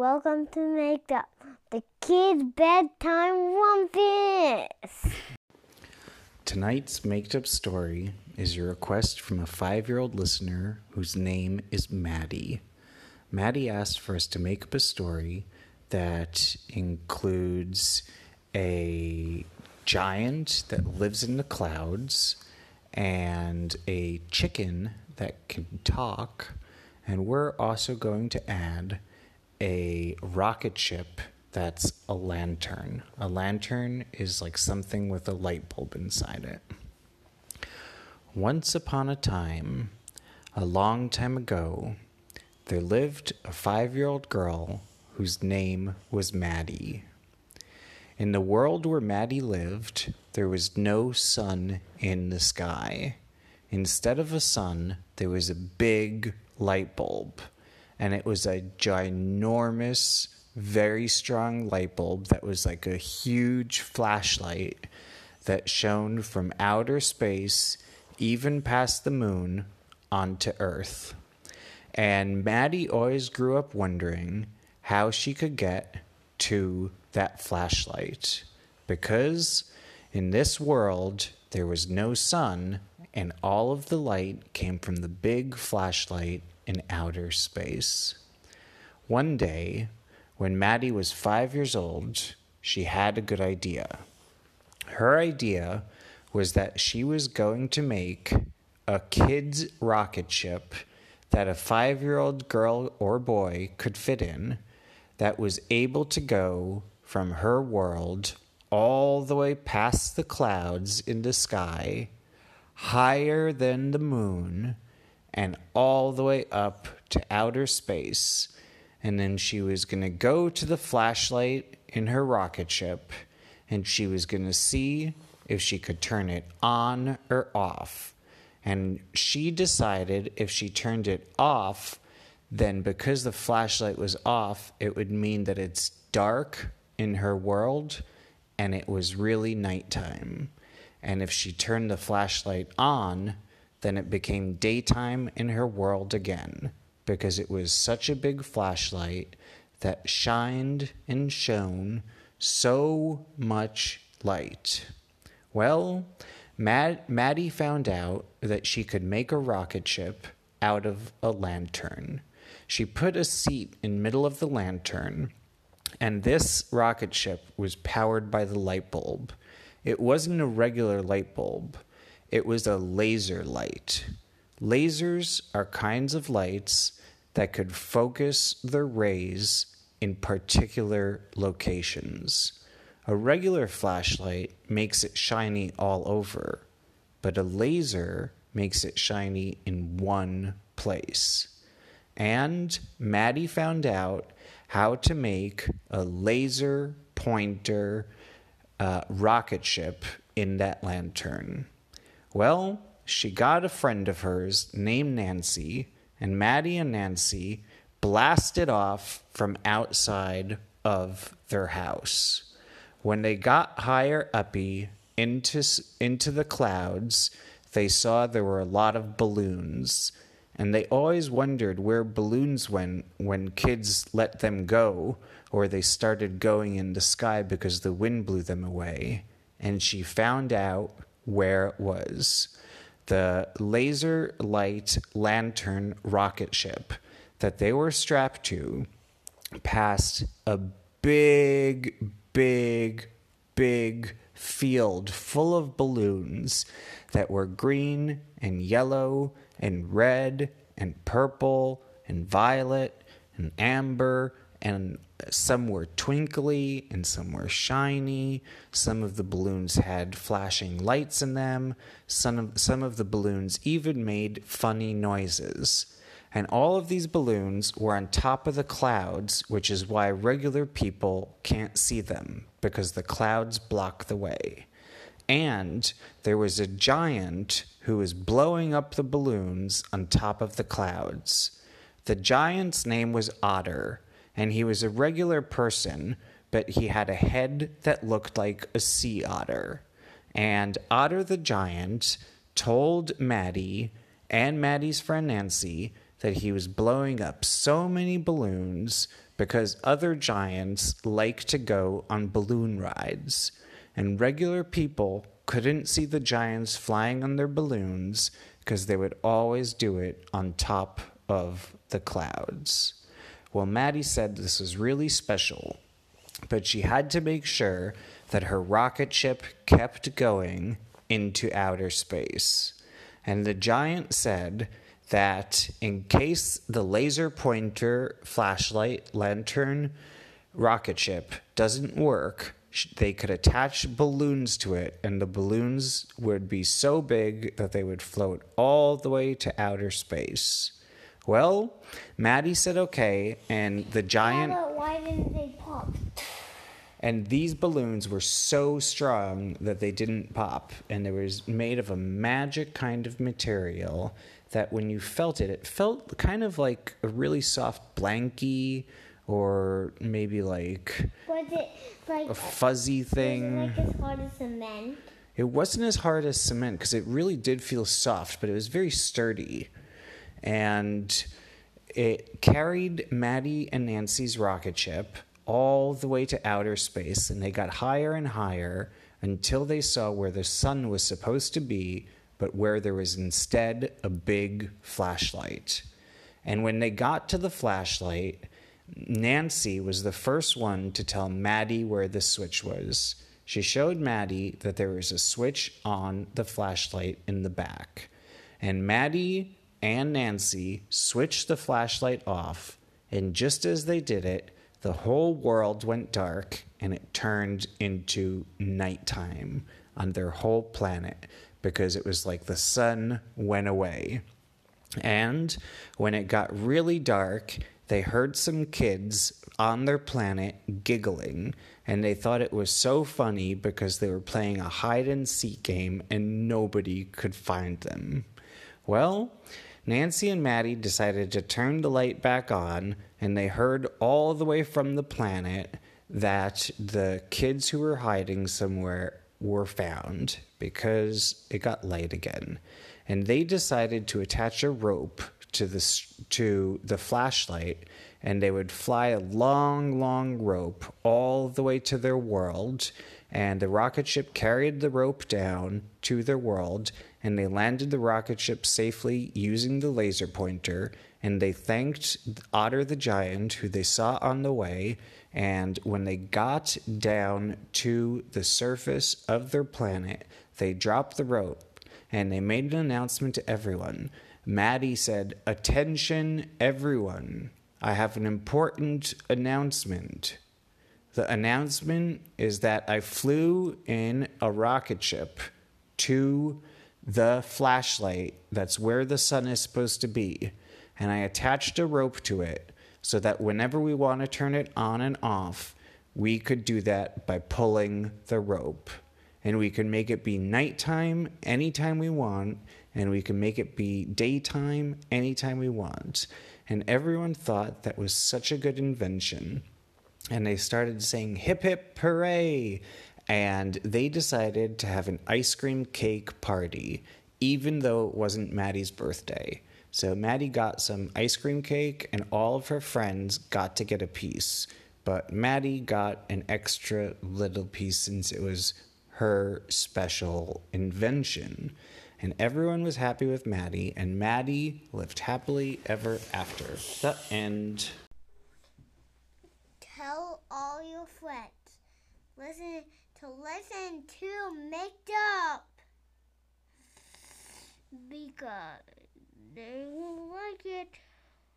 Welcome to Make Up, the kids' bedtime rumpus. Tonight's Maked Up story is a request from a five year old listener whose name is Maddie. Maddie asked for us to make up a story that includes a giant that lives in the clouds and a chicken that can talk. And we're also going to add a rocket ship that's a lantern. A lantern is like something with a light bulb inside it. Once upon a time, a long time ago, there lived a five year old girl whose name was Maddie. In the world where Maddie lived, there was no sun in the sky. Instead of a sun, there was a big light bulb, and it was a ginormous, very strong light bulb that was like a huge flashlight that shone from outer space, even past the moon, onto Earth. And Maddie always grew up wondering how she could get to that flashlight because in this world there was no sun and all of the light came from the big flashlight in outer space. One day, when Maddie was five years old, she had a good idea. Her idea was that she was going to make a kid's rocket ship that a five year old girl or boy could fit in that was able to go from her world all the way past the clouds in the sky, higher than the moon, and all the way up to outer space. And then she was going to go to the flashlight in her rocket ship and she was going to see if she could turn it on or off. And she decided if she turned it off, then because the flashlight was off, it would mean that it's dark in her world and it was really nighttime. And if she turned the flashlight on, then it became daytime in her world again because it was such a big flashlight that shined and shone so much light. Well, Mad- Maddie found out that she could make a rocket ship out of a lantern. She put a seat in middle of the lantern, and this rocket ship was powered by the light bulb. It wasn't a regular light bulb. It was a laser light. Lasers are kinds of lights that could focus their rays in particular locations. A regular flashlight makes it shiny all over, but a laser makes it shiny in one place. And Maddie found out how to make a laser pointer uh, rocket ship in that lantern. Well, she got a friend of hers named Nancy, and Maddie and Nancy blasted off from outside of their house. When they got higher uppy into, into the clouds, they saw there were a lot of balloons. And they always wondered where balloons went when kids let them go or they started going in the sky because the wind blew them away. And she found out where it was the laser light lantern rocket ship that they were strapped to passed a big, big, big field full of balloons that were green and yellow and red and purple and violet and amber and some were twinkly and some were shiny. Some of the balloons had flashing lights in them. Some of, some of the balloons even made funny noises. And all of these balloons were on top of the clouds, which is why regular people can't see them because the clouds block the way. And there was a giant who was blowing up the balloons on top of the clouds. The giant's name was Otter, and he was a regular person, but he had a head that looked like a sea otter. And Otter the giant told Maddie and Maddie's friend Nancy that he was blowing up so many balloons because other giants like to go on balloon rides, and regular people couldn't see the giants flying on their balloons because they would always do it on top of the clouds. Well, Maddie said this was really special, but she had to make sure that her rocket ship kept going into outer space. And the giant said that in case the laser pointer, flashlight, lantern, rocket ship doesn't work, they could attach balloons to it, and the balloons would be so big that they would float all the way to outer space. Well, Maddie said okay, and the giant. Yeah, why didn't they pop? And these balloons were so strong that they didn't pop, and they was made of a magic kind of material that when you felt it, it felt kind of like a really soft blankie, or maybe like Was it like a fuzzy was it thing. like as hard as cement? It wasn't as hard as cement because it really did feel soft, but it was very sturdy. And it carried Maddie and Nancy's rocket ship all the way to outer space, and they got higher and higher until they saw where the sun was supposed to be, but where there was instead a big flashlight. And when they got to the flashlight, Nancy was the first one to tell Maddie where the switch was. She showed Maddie that there was a switch on the flashlight in the back. And Maddie and Nancy switched the flashlight off, and just as they did it, the whole world went dark and it turned into nighttime on their whole planet because it was like the sun went away. And when it got really dark, they heard some kids on their planet giggling, and they thought it was so funny because they were playing a hide and seek game and nobody could find them. Well, Nancy and Maddie decided to turn the light back on, and they heard all the way from the planet that the kids who were hiding somewhere were found because it got light again. And they decided to attach a rope to the to the flashlight and they would fly a long long rope all the way to their world and the rocket ship carried the rope down to their world and they landed the rocket ship safely using the laser pointer and they thanked Otter the giant who they saw on the way and when they got down to the surface of their planet they dropped the rope and they made an announcement to everyone. Maddie said, Attention, everyone. I have an important announcement. The announcement is that I flew in a rocket ship to the flashlight that's where the sun is supposed to be, and I attached a rope to it so that whenever we want to turn it on and off, we could do that by pulling the rope and we can make it be nighttime anytime we want, and we can make it be daytime anytime we want. And everyone thought that was such a good invention. And they started saying, hip hip hooray! And they decided to have an ice cream cake party, even though it wasn't Maddie's birthday. So Maddie got some ice cream cake, and all of her friends got to get a piece. But Maddie got an extra little piece since it was her special invention. And everyone was happy with Maddie, and Maddie lived happily ever after. The end. Tell all your friends. Listen to listen to Make Up because they will like it.